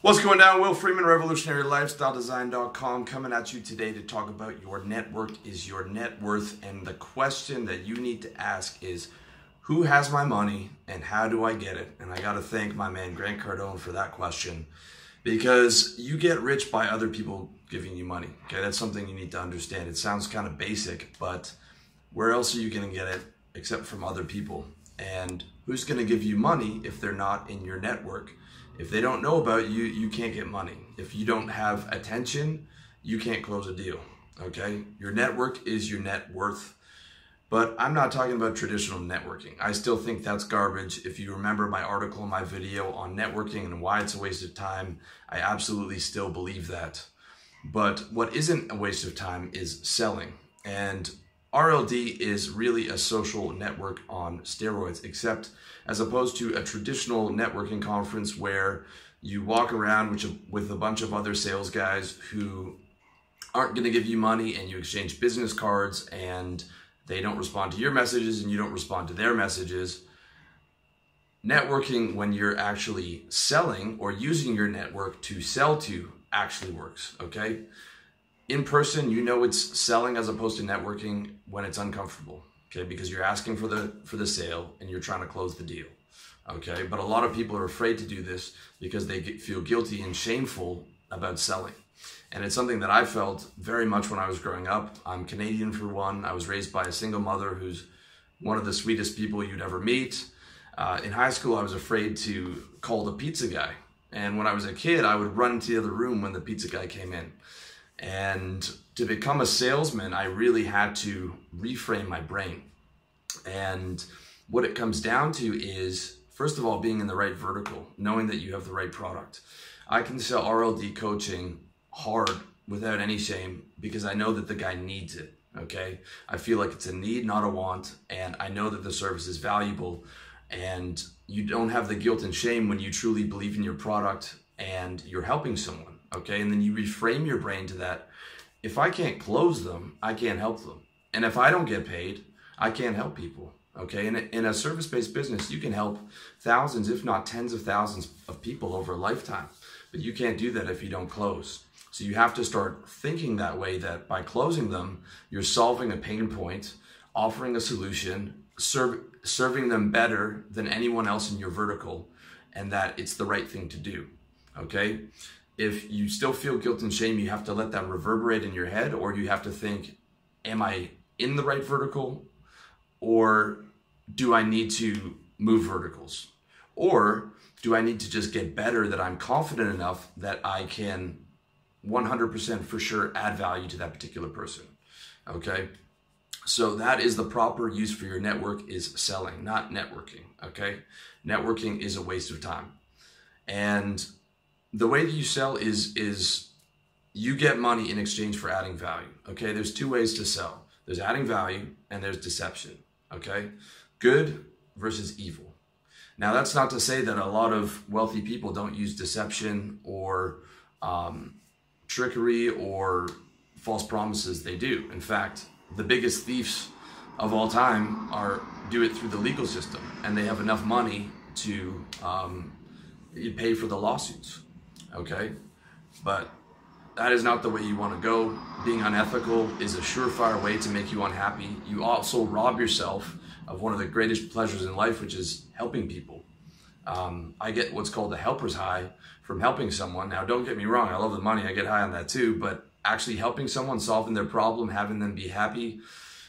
What's going down? Will Freeman, RevolutionaryLifestyleDesign.com, coming at you today to talk about your network is your net worth. And the question that you need to ask is who has my money and how do I get it? And I got to thank my man Grant Cardone for that question because you get rich by other people giving you money. Okay, that's something you need to understand. It sounds kind of basic, but where else are you going to get it except from other people? And who's going to give you money if they're not in your network? If they don't know about you, you can't get money. If you don't have attention, you can't close a deal. Okay? Your network is your net worth. But I'm not talking about traditional networking. I still think that's garbage. If you remember my article my video on networking and why it's a waste of time, I absolutely still believe that. But what isn't a waste of time is selling. And RLD is really a social network on steroids, except as opposed to a traditional networking conference where you walk around with a, bunch of other sales guys who aren't going to give you money and you exchange business cards and they don't respond to your messages and you don't respond to their messages. Networking when you're actually selling or using your network to sell to actually works, okay? In person, you know it's selling as opposed to networking when it's uncomfortable, okay? Because you're asking for the for the sale and you're trying to close the deal. Okay? But a lot of people are afraid to do this because they get, feel guilty and shameful about selling. And it's something that I felt very much when I was growing up. I'm Canadian for one. I was raised by a single mother who's one of the sweetest people you'd ever meet. Uh, in high school, I was afraid to call the pizza guy. And when I was a kid, I would run to the other room when the pizza guy came in. And to become a salesman, I really had to reframe my brain. And what it comes down to is, first of all, being in the right vertical, knowing that you have the right product. I can sell RLD coaching hard without any shame because I know that the guy needs it. Okay. I feel like it's a need, not a want. And I know that the service is valuable. And you don't have the guilt and shame when you truly believe in your product and you're helping someone. Okay. And then you reframe your brain to that. If I can't close them, I can't help them. And if I don't get paid, I can't help people. Okay. In a, in a service based business, you can help thousands, if not tens of thousands of people over a lifetime. But you can't do that if you don't close. So you have to start thinking that way that by closing them, you're solving a pain point, offering a solution, serve, serving them better than anyone else in your vertical, and that it's the right thing to do. Okay? If you still feel guilt and shame, you have to let that reverberate in your head, or you have to think, am I in the right vertical? Or do I need to move verticals? Or do I need to just get better that I'm confident enough that I can 100% for sure add value to that particular person. Okay? So that is the proper use for your network is selling, not networking, okay? Networking is a waste of time. And the way that you sell is is you get money in exchange for adding value. Okay? There's two ways to sell. There's adding value and there's deception, okay? Good versus evil. Now, that's not to say that a lot of wealthy people don't use deception or um, trickery or false promises, they do. In fact, the biggest thieves of all time are do it through the legal system, and they have enough money to um, pay for the lawsuits. Okay, but that is not the way you want to go. Being unethical is a surefire way to make you unhappy. You also rob yourself of one of the greatest pleasures in life, which is helping people. Um, I get what's called a helper's high from helping someone. Now, don't get me wrong, I love the money, I get high on that too, but actually helping someone, solving their problem, having them be happy.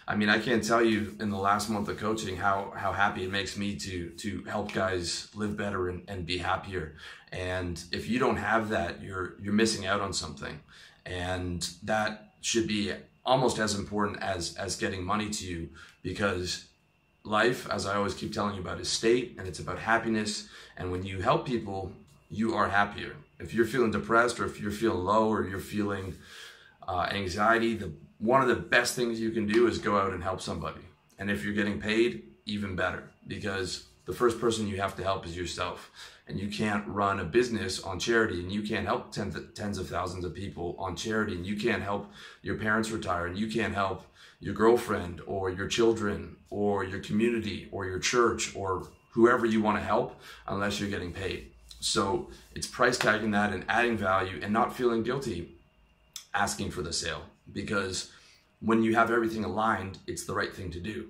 I mean, I can't tell you in the last month of coaching how, how happy it makes me to, to help guys live better and, and be happier. And if you don't have that, you're, you're missing out on something. And that should be almost as important as, as getting money to you because life, as I always keep telling you about, is state and it's about happiness. And when you help people, you are happier. If you're feeling depressed or if you're feeling low or you're feeling uh, anxiety, the one of the best things you can do is go out and help somebody. And if you're getting paid, even better because the first person you have to help is yourself. And you can't run a business on charity and you can't help tens, tens of thousands of people on charity and you can't help your parents retire and you can't help your girlfriend or your children or your community or your church or whoever you want to help unless you're getting paid. So it's price tagging that and adding value and not feeling guilty asking for the sale because when you have everything aligned, it's the right thing to do.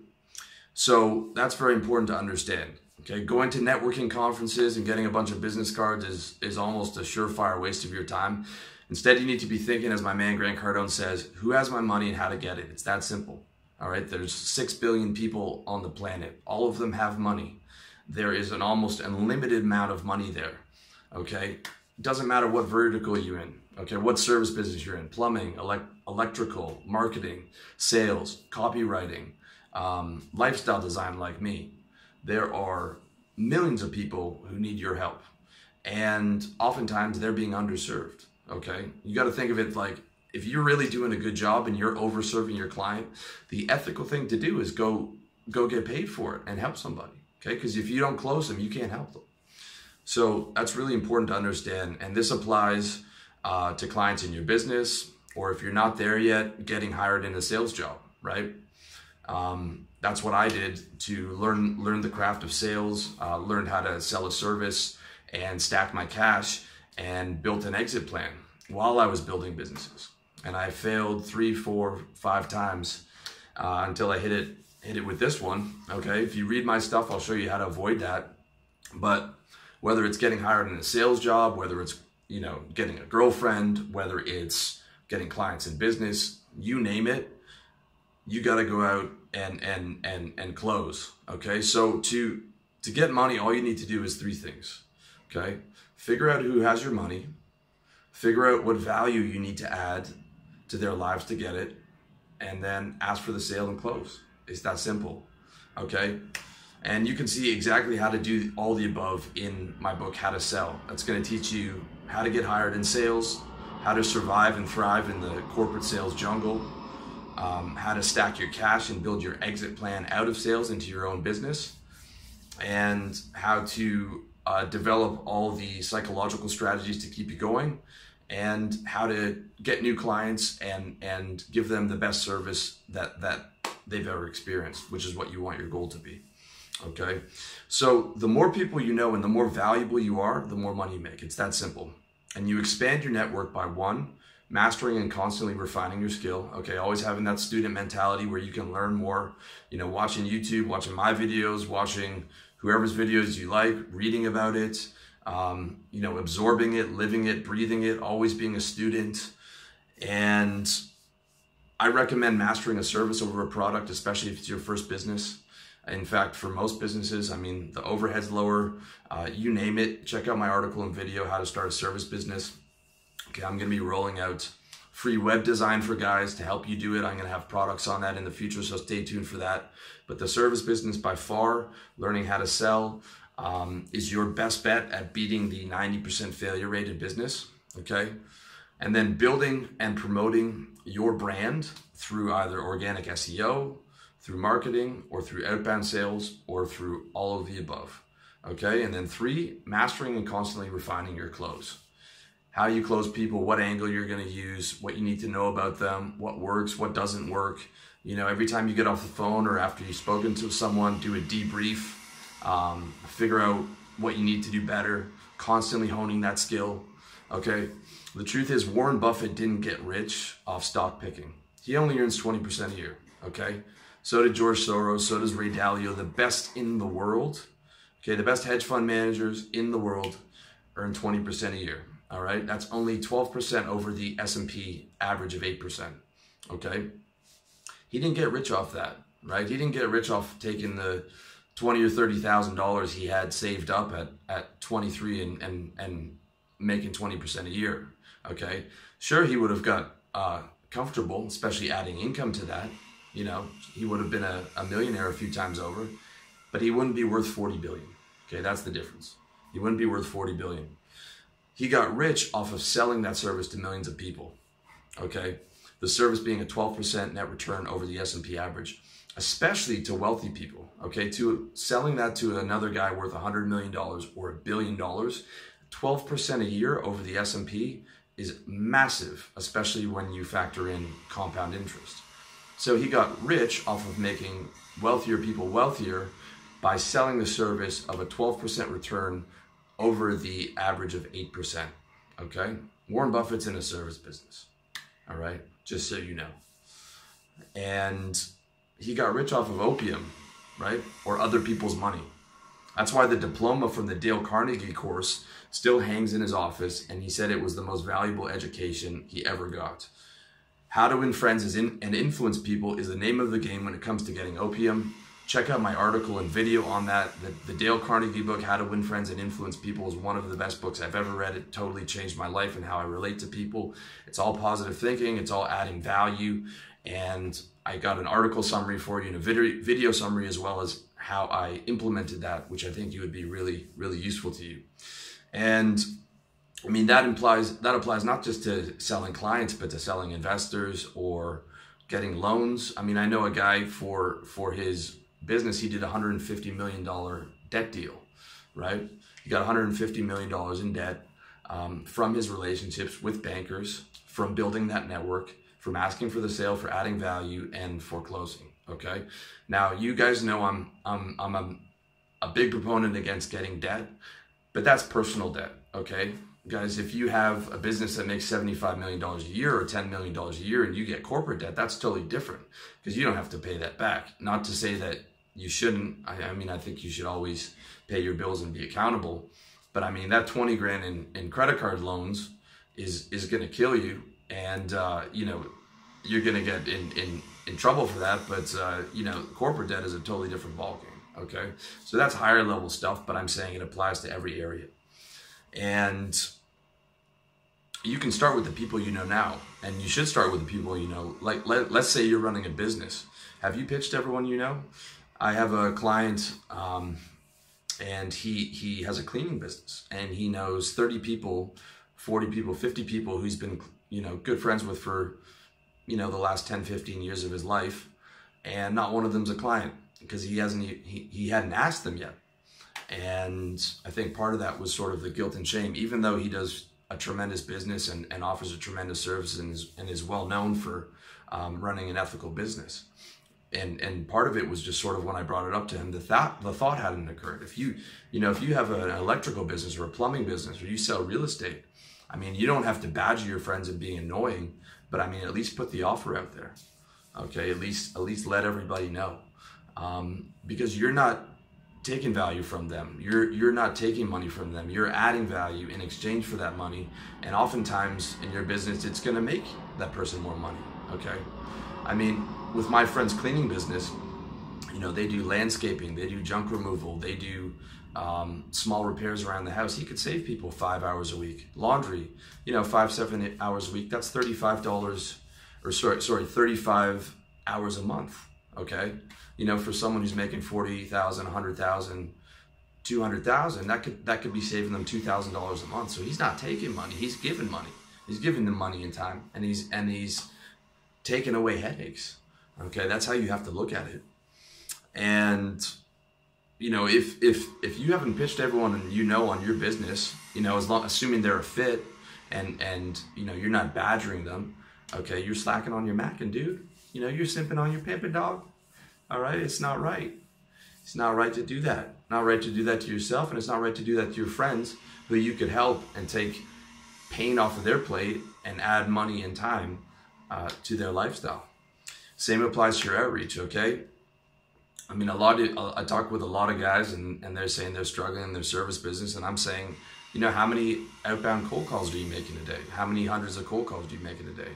So that's very important to understand. Okay, going to networking conferences and getting a bunch of business cards is is almost a surefire waste of your time. Instead, you need to be thinking, as my man Grant Cardone says, who has my money and how to get it. It's that simple. All right, there's six billion people on the planet. All of them have money. There is an almost unlimited amount of money there. Okay, doesn't matter what vertical you're in. Okay, what service business you're in, plumbing, elect- electrical, marketing, sales, copywriting, um, lifestyle design like me. There are millions of people who need your help. And oftentimes they're being underserved. Okay, you got to think of it like if you're really doing a good job and you're over serving your client, the ethical thing to do is go go get paid for it and help somebody. Okay, because if you don't close them, you can't help them. So that's really important to understand, and this applies uh, to clients in your business, or if you're not there yet, getting hired in a sales job, right? Um, that's what I did to learn learn the craft of sales, uh, learned how to sell a service, and stack my cash, and built an exit plan while I was building businesses. And I failed three, four, five times uh, until I hit it hit it with this one. Okay, if you read my stuff, I'll show you how to avoid that. But whether it's getting hired in a sales job, whether it's you know, getting a girlfriend, whether it's getting clients in business, you name it, you got to go out and and and and close. Okay, so to to get money, all you need to do is three things. Okay, figure out who has your money, figure out what value you need to add to their lives to get it, and then ask for the sale and close. It's that simple. Okay. And you can see exactly how to do all the above in my book, How to Sell. That's going to teach you how to get hired in sales, how to survive and thrive in the corporate sales jungle, um, how to stack your cash and build your exit plan out of sales into your own business, and how to uh, develop all the psychological strategies to keep you going, and how to get new clients and and give them the best service that that they've ever experienced, which is what you want your goal to be. Okay. So the more people you know and the more valuable you are, the more money you make. It's that simple. And you expand your network by one, mastering and constantly refining your skill. Okay. Always having that student mentality where you can learn more, you know, watching YouTube, watching my videos, watching whoever's videos you like, reading about it, um, you know, absorbing it, living it, breathing it, always being a student. And I recommend mastering a service over a product, especially if it's your first business. In fact, for most businesses, I mean, the overhead's lower, uh, you name it. Check out my article and video, How to Start a Service Business. Okay, I'm gonna be rolling out free web design for guys to help you do it. I'm gonna have products on that in the future, so stay tuned for that. But the service business by far, learning how to sell, um, is your best bet at beating the 90% failure rate in business, okay? And then building and promoting your brand through either organic SEO, through marketing or through outbound sales or through all of the above. Okay, and then three, mastering and constantly refining your close. How you close people, what angle you're going to use, what you need to know about them, what works, what doesn't work. You know, every time you get off the phone or after you've spoken to someone, do a debrief, um, figure out what you need to do better, constantly honing that skill. Okay, the truth is, Warren Buffett didn't get rich off stock picking. He only earns 20% a year. Okay, so did George Soros. So does Ray Dalio. The best in the world, okay, the best hedge fund managers in the world earn 20% a year. All right, that's only 12% over the S&P average of 8%. Okay, he didn't get rich off that, right? He didn't get rich off taking the 20 or 30 thousand dollars he had saved up at at 23 and and and making 20% a year. Okay, sure he would have got uh, comfortable, especially adding income to that you know, he would have been a, a millionaire a few times over, but he wouldn't be worth 40 billion. Okay, that's the difference. He wouldn't be worth 40 billion. He got rich off of selling that service to millions of people. Okay, the service being a 12% net return over the S&P average, especially to wealthy people. Okay, to selling that to another guy worth 100 million dollars or a billion dollars, 12% a year over the S&P is massive, especially when you factor in compound interest. So he got rich off of making wealthier people wealthier by selling the service of a 12% return over the average of 8%. Okay? Warren Buffett's in a service business. All right? Just so you know. And he got rich off of opium, right? Or other people's money. That's why the diploma from the Dale Carnegie course still hangs in his office, and he said it was the most valuable education he ever got. How to Win Friends and Influence People is the name of the game when it comes to getting opium. Check out my article and video on that. The, the, Dale Carnegie book, How to Win Friends and Influence People, is one of the best books I've ever read. It totally changed my life and how I relate to people. It's all positive thinking, it's all adding value. And I got an article summary for you and a video, video summary as well as how I implemented that, which I think you would be really, really useful to you. And I mean that implies that applies not just to selling clients, but to selling investors or getting loans. I mean, I know a guy for for his business, he did a hundred and fifty million dollar debt deal, right? He got 150 million dollars in debt um, from his relationships with bankers, from building that network, from asking for the sale, for adding value, and for closing. Okay. Now you guys know I'm I'm I'm a, a big proponent against getting debt, but that's personal debt. Okay. Guys, if you have a business that makes $75 million a year or $10 million a year and you get corporate debt, that's totally different because you don't have to pay that back. Not to say that you shouldn't. I, I, mean, I think you should always pay your bills and be accountable. But I mean, that 20 grand in, in credit card loans is, is going to kill you. And, uh, you know, you're going to get in, in, in trouble for that. But, uh, you know, corporate debt is a totally different ballgame. Okay. So that's higher level stuff, but I'm saying it applies to every area. And you can start with the people you know now, and you should start with the people you know. Like, let, let's say you're running a business. Have you pitched everyone you know? I have a client, um, and he he has a cleaning business, and he knows 30 people, 40 people, 50 people who he's been you know good friends with for you know the last 10, 15 years of his life, and not one of them's a client because he hasn't he, he hadn't asked them yet. And I think part of that was sort of the guilt and shame, even though he does a tremendous business and, and offers a tremendous service and is, and is well known for um, running an ethical business. And, and part of it was just sort of when I brought it up to him, the thought, the thought hadn't occurred. If you, you know, if you have an electrical business or a plumbing business or you sell real estate, I mean, you don't have to badger your friends and being annoying, but I mean, at least put the offer out there. Okay. At least, at least let everybody know. Um, because you're not taking value from them. You're you're not taking money from them. You're adding value in exchange for that money. And oftentimes in your business, it's going to make that person more money. Okay, I mean, with my friend's cleaning business, you know, they do landscaping, they do junk removal, they do um, small repairs around the house. He could save people five hours a week. Laundry, you know, five seven hours a week. That's thirty five dollars, or sorry, sorry, thirty five hours a month. Okay, you know, for someone who's making 40,000, 100,000, 200,000, that could that could be saving them $2,000 a month. So he's not taking money, he's giving money. He's giving them money and time and he's and he's taking away headaches. Okay? That's how you have to look at it. And you know, if if if you haven't pitched everyone and you know on your business, you know, as long assuming they're a fit and and you know, you're not badgering them, okay, you're slacking on your Mac and dude, you know, you're simping on your pimping dog all right, it's not right. It's not right to do that. Not right to do that to yourself, and it's not right to do that to your friends who you could help and take pain off of their plate and add money and time uh, to their lifestyle. Same applies to your outreach, okay? I mean, a lot of, uh, I talk with a lot of guys and, and they're saying they're struggling in their service business. And I'm saying, you know, how many outbound cold calls do you make in a day? How many hundreds of cold calls do you make in a day?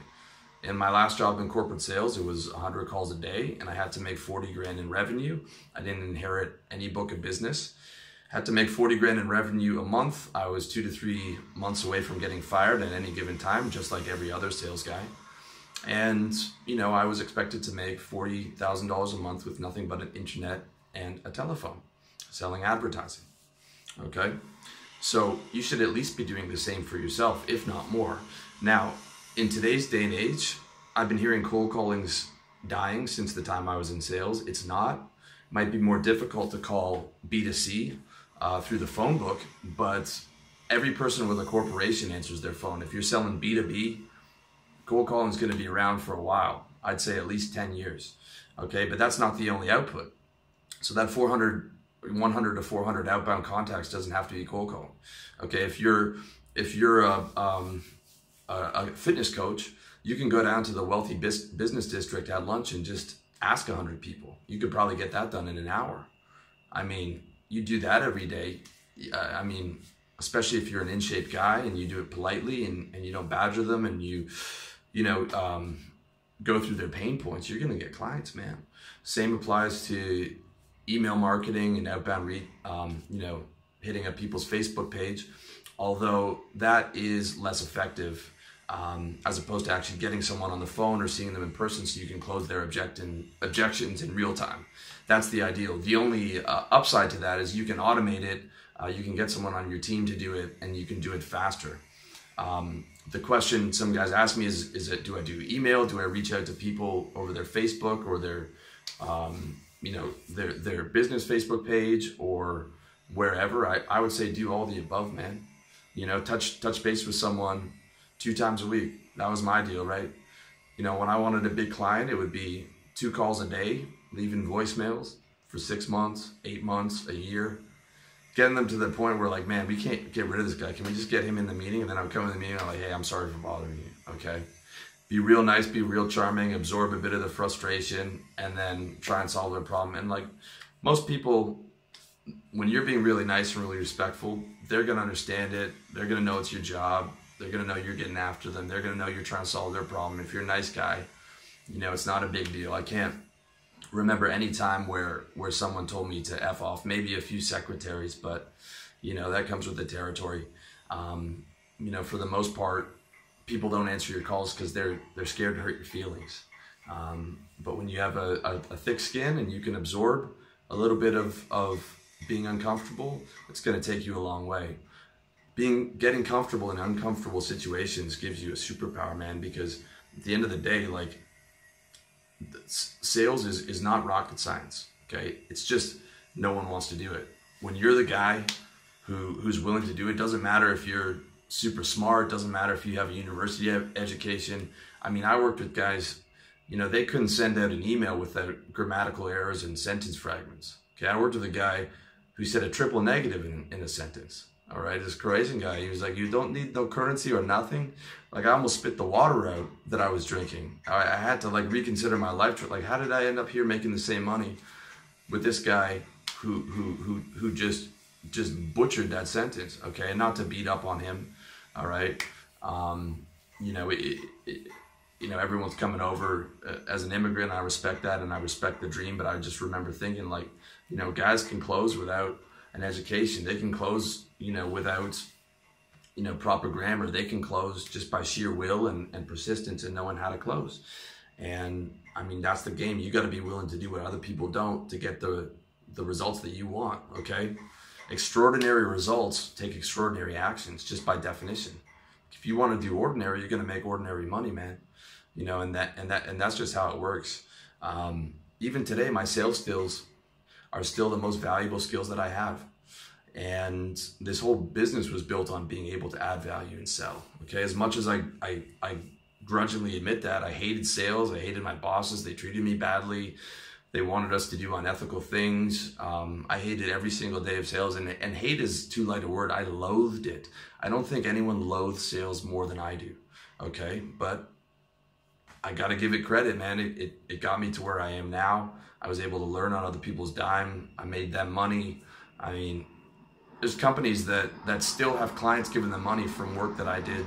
in my last job in corporate sales, it was 100 calls a day, and I had to make 40 grand in revenue. I didn't inherit any book of business. Had to make 40 grand in revenue a month. I was two to three months away from getting fired at any given time, just like every other sales guy. And you know, I was expected to make forty thousand dollars a month with nothing but an internet and a telephone, selling advertising. Okay, so you should at least be doing the same for yourself, if not more. Now, in today's day and age, I've been hearing cold callings dying since the time I was in sales. It's not. Might be more difficult to call B2C uh, through the phone book, but every person with a corporation answers their phone. If you're selling B2B, cold calling is going to be around for a while. I'd say at least 10 years. Okay, but that's not the only output. So that 400 100 to 400 outbound contacts doesn't have to be cold call. Okay, if you're if you're a, um, a, a fitness coach, you can go down to the wealthy business district at lunch and just ask 100 people. You could probably get that done in an hour. I mean, you do that every day. I mean, especially if you're an in shape guy and you do it politely and, and you don't badger them and you, you know, um, go through their pain points, you're going to get clients, man. Same applies to email marketing and outbound read, um, you know, hitting up people's Facebook page, although that is less effective um, as opposed to actually getting someone on the phone or seeing them in person so you can close their objectin, objections in real time. That's the ideal. The only uh, upside to that is you can automate it, uh, you can get someone on your team to do it, and you can do it faster. Um, the question some guys ask me is, is it, do I do email? Do I reach out to people over their Facebook or their, um, you know, their, their business Facebook page or wherever? I, I would say do all the above, man. You know, touch, touch base with someone two times a week. That was my deal, right? You know, when I wanted a big client, it would be two calls a day, leaving voicemails for six months, eight months, a year getting them to the point where like, man, we can't get rid of this guy. Can we just get him in the meeting? And then I'm coming to the meeting. And I'm like, hey, I'm sorry for bothering you. Okay. Be real nice, be real charming, absorb a bit of the frustration, and then try and solve their problem. And like most people, when you're being really nice and really respectful, they're gonna understand it. They're gonna know it's your job. They're gonna know you're getting after them. They're gonna know you're trying to solve their problem. If you're a nice guy, you know it's not a big deal. I can't remember any time where where someone told me to f off. Maybe a few secretaries, but you know that comes with the territory. Um, you know, for the most part, people don't answer your calls because they're they're scared to hurt your feelings. Um, but when you have a, a, a, thick skin and you can absorb a little bit of, of being uncomfortable, it's going to take you a long way. Being getting comfortable in uncomfortable situations gives you a superpower, man. Because at the end of the day, like sales is, is not rocket science. Okay. It's just no one wants to do it. When you're the guy who, who's willing to do it, doesn't matter if you're super smart, doesn't matter if you have a university education. I mean, I worked with guys, you know, they couldn't send out an email without grammatical errors and sentence fragments. Okay. I worked with a guy who said a triple negative in, in a sentence. All right, this Croatian guy, he was like, "You don't need no currency or nothing." Like I almost spit the water out that I was drinking. I, I had to like reconsider my life. Like, how did I end up here making the same money with this guy who who who who just just butchered that sentence? Okay, and not to beat up on him. All right, um, you know, it, it, you know, everyone's coming over uh, as an immigrant. I respect that, and I respect the dream. But I just remember thinking, like, you know, guys can close without an education. They can close, you know, without, you know, proper grammar. They can close just by sheer will and, and persistence and knowing how to close. And I mean, that's the game. You got to be willing to do what other people don't to get the the results that you want. Okay, extraordinary results take extraordinary actions just by definition. If you want to do ordinary, you're going to make ordinary money, man. You know, and that and that and that's just how it works. Um, even today, my sales skills are still the most valuable skills that I have. And this whole business was built on being able to add value and sell. Okay, as much as I, I, I grudgingly admit that, I hated sales, I hated my bosses, they treated me badly, they wanted us to do unethical things. Um, I hated every single day of sales, and, and hate is too light a word. I loathed it. I don't think anyone loathes sales more than I do. Okay, but I got to give it credit, man. It, it, it got me to where I am now. I was able to learn on other people's dime. I made them money. I mean, there's companies that that still have clients giving them money from work that I did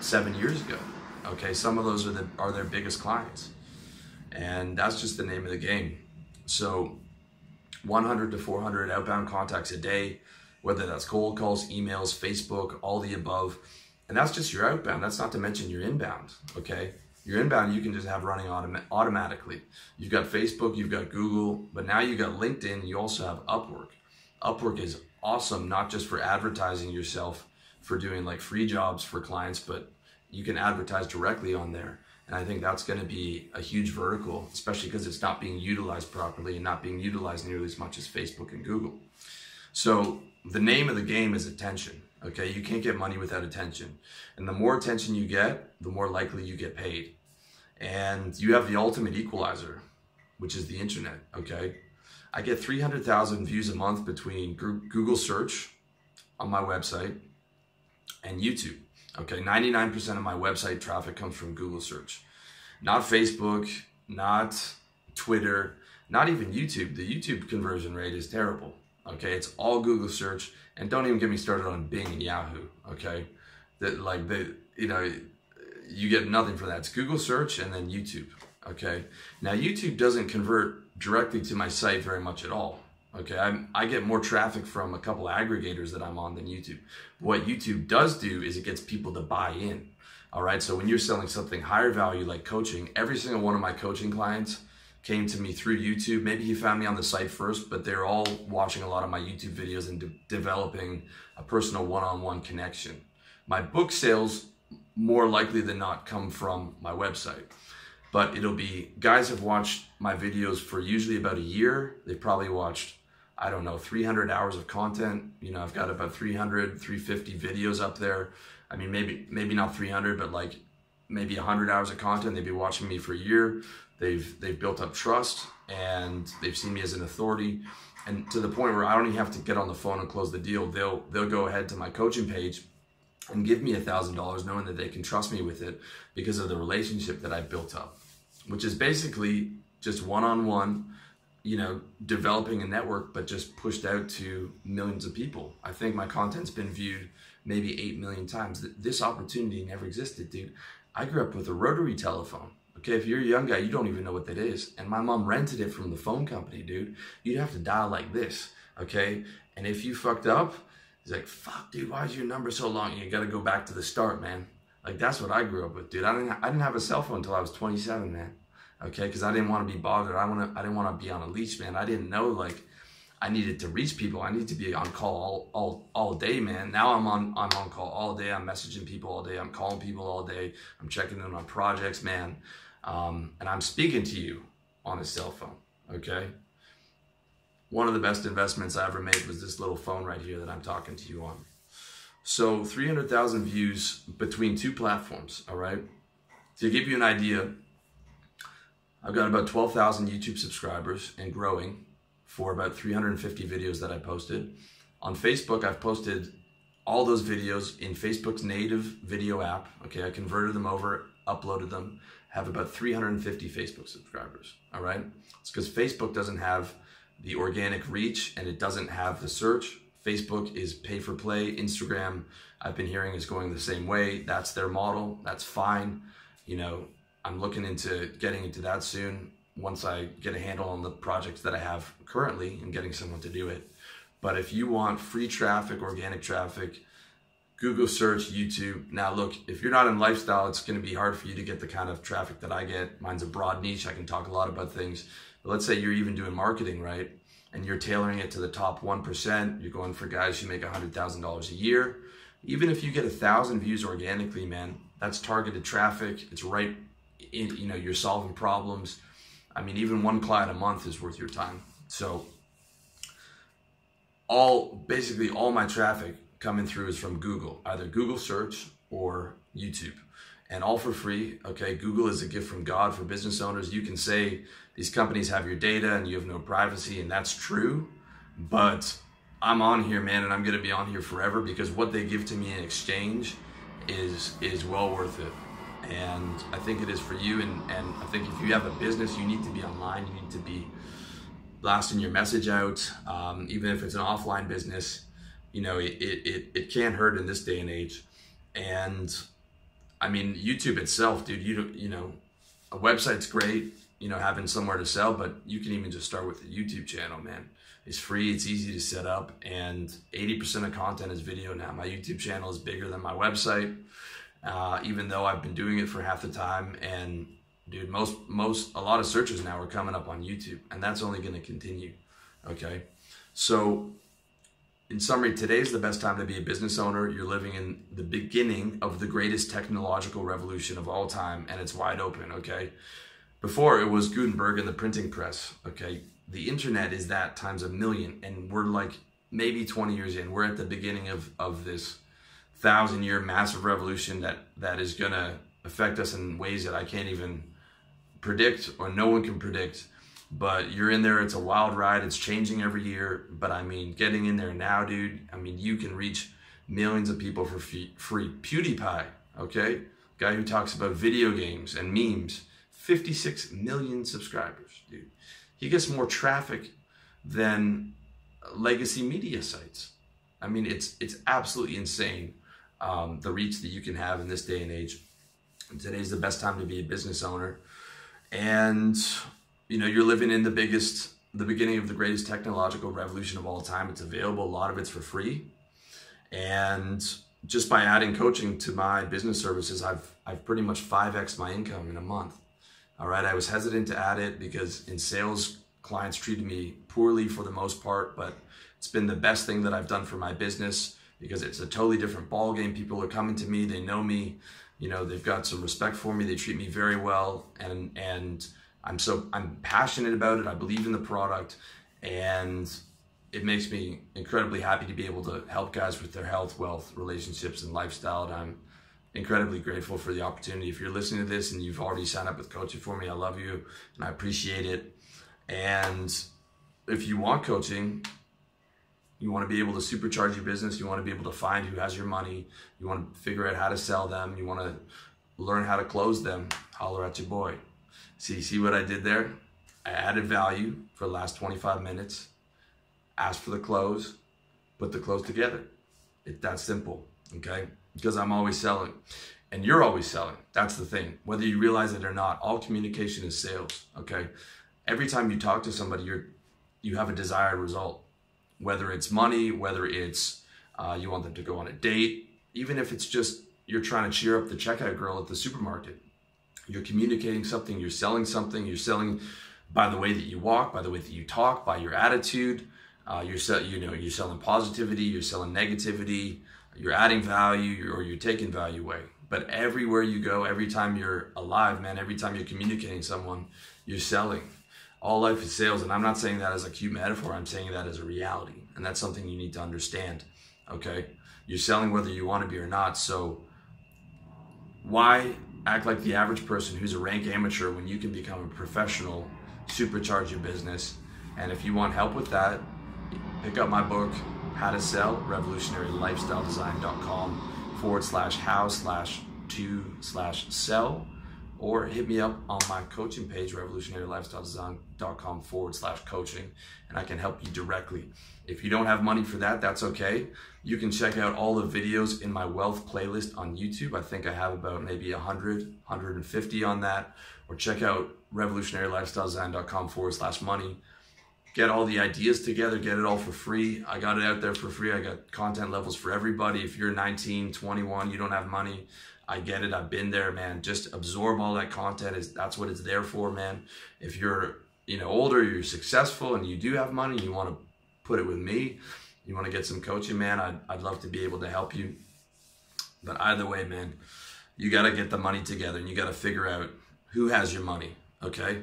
seven years ago. Okay, some of those are the are their biggest clients, and that's just the name of the game. So, 100 to 400 outbound contacts a day, whether that's cold calls, emails, Facebook, all the above, and that's just your outbound. That's not to mention your inbound. Okay, your inbound you can just have running autom- automatically. You've got Facebook, you've got Google, but now you've got LinkedIn, you also have Upwork. Upwork is awesome, not just for advertising yourself, for doing like free jobs for clients, but you can advertise directly on there. And I think that's going to be a huge vertical, especially because it's not being utilized properly and not being utilized nearly as much as Facebook and Google. So the name of the game is attention. Okay, you can't get money without attention. And the more attention you get, the more likely you get paid. And you have the ultimate equalizer, which is the internet. Okay, I get 300,000 views a month between Google search on my website and YouTube. Okay, 99% of my website traffic comes from Google search, not Facebook, not Twitter, not even YouTube. The YouTube conversion rate is terrible. Okay, it's all Google search, and don't even get me started on Bing and Yahoo. Okay, that like the you know you get nothing for that. It's Google search and then YouTube. Okay, now YouTube doesn't convert directly to my site very much at all. Okay, I'm, I get more traffic from a couple aggregators that I'm on than YouTube. What YouTube does do is it gets people to buy in. All right, so when you're selling something higher value like coaching, every single one of my coaching clients came to me through YouTube. Maybe he found me on the site first, but they're all watching a lot of my YouTube videos and de- developing a personal one on one connection. My book sales, more likely than not, come from my website. But it'll be guys have watched my videos for usually about a year. They've probably watched, I don't know, 300 hours of content. You know, I've got about 300, 350 videos up there. I mean, maybe maybe not 300, but like maybe 100 hours of content. They'd be watching me for a year. They've they've built up trust and they've seen me as an authority, and to the point where I don't even have to get on the phone and close the deal. They'll they'll go ahead to my coaching page and give me a thousand dollars, knowing that they can trust me with it because of the relationship that I've built up, which is basically just one on one you know, developing a network, but just pushed out to millions of people. I think my content's been viewed maybe 8 million times. This opportunity never existed, dude. I grew up with a rotary telephone. Okay, if you're a young guy, you don't even know what that is. And my mom rented it from the phone company, dude. You'd have to dial like this, okay? And if you fucked up, he's like, fuck, dude, why is your number so long? You gotta go back to the start, man. Like, that's what I grew up with, dude. I didn't, I didn't have a cell phone until I was 27, man. Okay, because I didn't want to be bothered. I want to, I didn't want to be on a leash, man. I didn't know, like, I needed to reach people. I needed to be on call all, all, all day, man. Now I'm on I'm on call all day. I'm messaging people all day. I'm calling people all day. I'm checking in on projects, man. Um, and I'm speaking to you on a cell phone. Okay. One of the best investments I ever made was this little phone right here that I'm talking to you on. So 300,000 views between two platforms. All right. To give you an idea, I've got about 12,000 YouTube subscribers and growing for about 350 videos that I posted. On Facebook, I've posted all those videos in Facebook's native video app. Okay, I converted them over, uploaded them, have about 350 Facebook subscribers. All right, it's because Facebook doesn't have the organic reach and it doesn't have the search. Facebook is pay for play. Instagram, I've been hearing, is going the same way. That's their model. That's fine. You know, I'm looking into getting into that soon once I get a handle on the projects that I have currently and getting someone to do it. But if you want free traffic, organic traffic, Google search, YouTube. Now, look, if you're not in lifestyle, it's going to be hard for you to get the kind of traffic that I get. Mine's a broad niche. I can talk a lot about things. But let's say you're even doing marketing, right? And you're tailoring it to the top 1%. You're going for guys who make $100,000 a year. Even if you get a thousand views organically, man, that's targeted traffic. It's right in, you know, you're solving problems I mean, even one client a month is worth your time. So all basically all my traffic coming through is from Google, either Google search or YouTube. And all for free. Okay, Google is a gift from God for business owners. You can say these companies have your data and you have no privacy, and that's true. But I'm on here, man, and I'm gonna be on here forever because what they give to me in exchange is is well worth it and I think it is for you. And, and I think if you have a business, you need to be online. You need to be blasting your message out, um, even if it's an offline business. You know, it, it, it can't hurt in this day and age. And I mean, YouTube itself, dude, you, you know, a website's great, you know, having somewhere to sell, but you can even just start with a YouTube channel, man. It's free, it's easy to set up, and 80% of content is video now. My YouTube channel is bigger than my website uh, even though I've been doing it for half the time. And dude, most most a lot of searches now are coming up on YouTube, and that's only going to continue. Okay, so in summary, today's the best time to be a business owner. You're living in the beginning of the greatest technological revolution of all time, and it's wide open. Okay, before it was Gutenberg and the printing press. Okay, the internet is that times a million, and we're like maybe 20 years in. We're at the beginning of of this thousand year massive revolution that that is going to affect us in ways that I can't even predict or no one can predict. but you're in there. It's a wild ride. It's changing every year. But I mean, getting in there now, dude. I mean, you can reach millions of people for free. PewDiePie, okay, guy who talks about video games and memes, 56 million subscribers, dude. He gets more traffic than legacy media sites. I mean, it's it's absolutely insane um, the reach that you can have in this day and age. Today's the best time to be a business owner, and you know, you're living in the biggest, the beginning of the greatest technological revolution of all time. It's available. A lot of it's for free. And just by adding coaching to my business services, I've, I've pretty much 5x my income in a month. All right. I was hesitant to add it because in sales, clients treated me poorly for the most part, but it's been the best thing that I've done for my business because it's a totally different ball game. People are coming to me, they know me, you know, they've got some respect for me, they treat me very well, and and I'm so I'm passionate about it. I believe in the product, and it makes me incredibly happy to be able to help guys with their health, wealth, relationships, and lifestyle. And I'm incredibly grateful for the opportunity. If you're listening to this and you've already signed up with coaching for me, I love you and I appreciate it. And if you want coaching, you want to be able to supercharge your business, you want to be able to find who has your money, you want to figure out how to sell them, you want to learn how to close them, holler at your boy. See, see what I did there? I added value for the last 25 minutes, asked for the close, put the close together. It's that simple, okay? Because I'm always selling and you're always selling. That's the thing. Whether you realize it or not, all communication is sales, okay? Every time you talk to somebody, you're you have a desired result. Whether it's money, whether it's uh, you want them to go on a date, even if it's just you're trying to cheer up the checkout girl at the supermarket you're communicating something, you're selling something, you're selling by the way that you walk, by the way that you talk, by your attitude. Uh, you're sell, you know you're selling positivity, you're selling negativity, you're adding value, or you're taking value away. But everywhere you go, every time you're alive, man, every time you're communicating someone, you're selling. All life is sales, and I'm not saying that as a cute metaphor. I'm saying that as a reality, and that's something you need to understand. Okay, you're selling whether you want to be or not. So why act like the average person who's a rank amateur when you can become a professional, supercharge your business? And if you want help with that, pick up my book, How to Sell, revolutionarylifestyledesign.com forward slash how slash to slash sell or hit me up on my coaching page, revolutionarylifestyledesign.com forward slash coaching, and I can help you directly. If you don't have money for that, that's okay. You can check out all the videos in my wealth playlist on YouTube. I think I have about maybe 100, 150 on that. Or check out revolutionarylifestyledesign.com forward slash money. Get all the ideas together, get it all for free. I got it out there for free. I got content levels for everybody. If you're 19, 21, you don't have money, I get it. I've been there, man. Just absorb all that content. Is that's what it's there for, man. If you're you know older, you're successful, and you do have money, you want to put it with me. You want to get some coaching, man. I'd I'd love to be able to help you. But either way, man, you got to get the money together, and you got to figure out who has your money. Okay,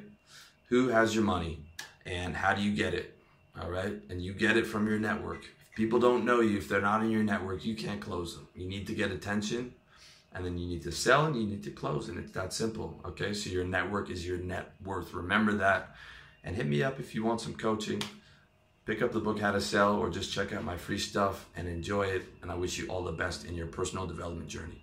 who has your money, and how do you get it? All right, and you get it from your network. If people don't know you, if they're not in your network, you can't close them. You need to get attention and then you need to sell and you need to close and it's that simple okay? So your network is your net worth. Remember that. And hit me up if you want some coaching. Pick up the book how to sell or just check out my free stuff and enjoy it. And i wish you all the best in your personal development journey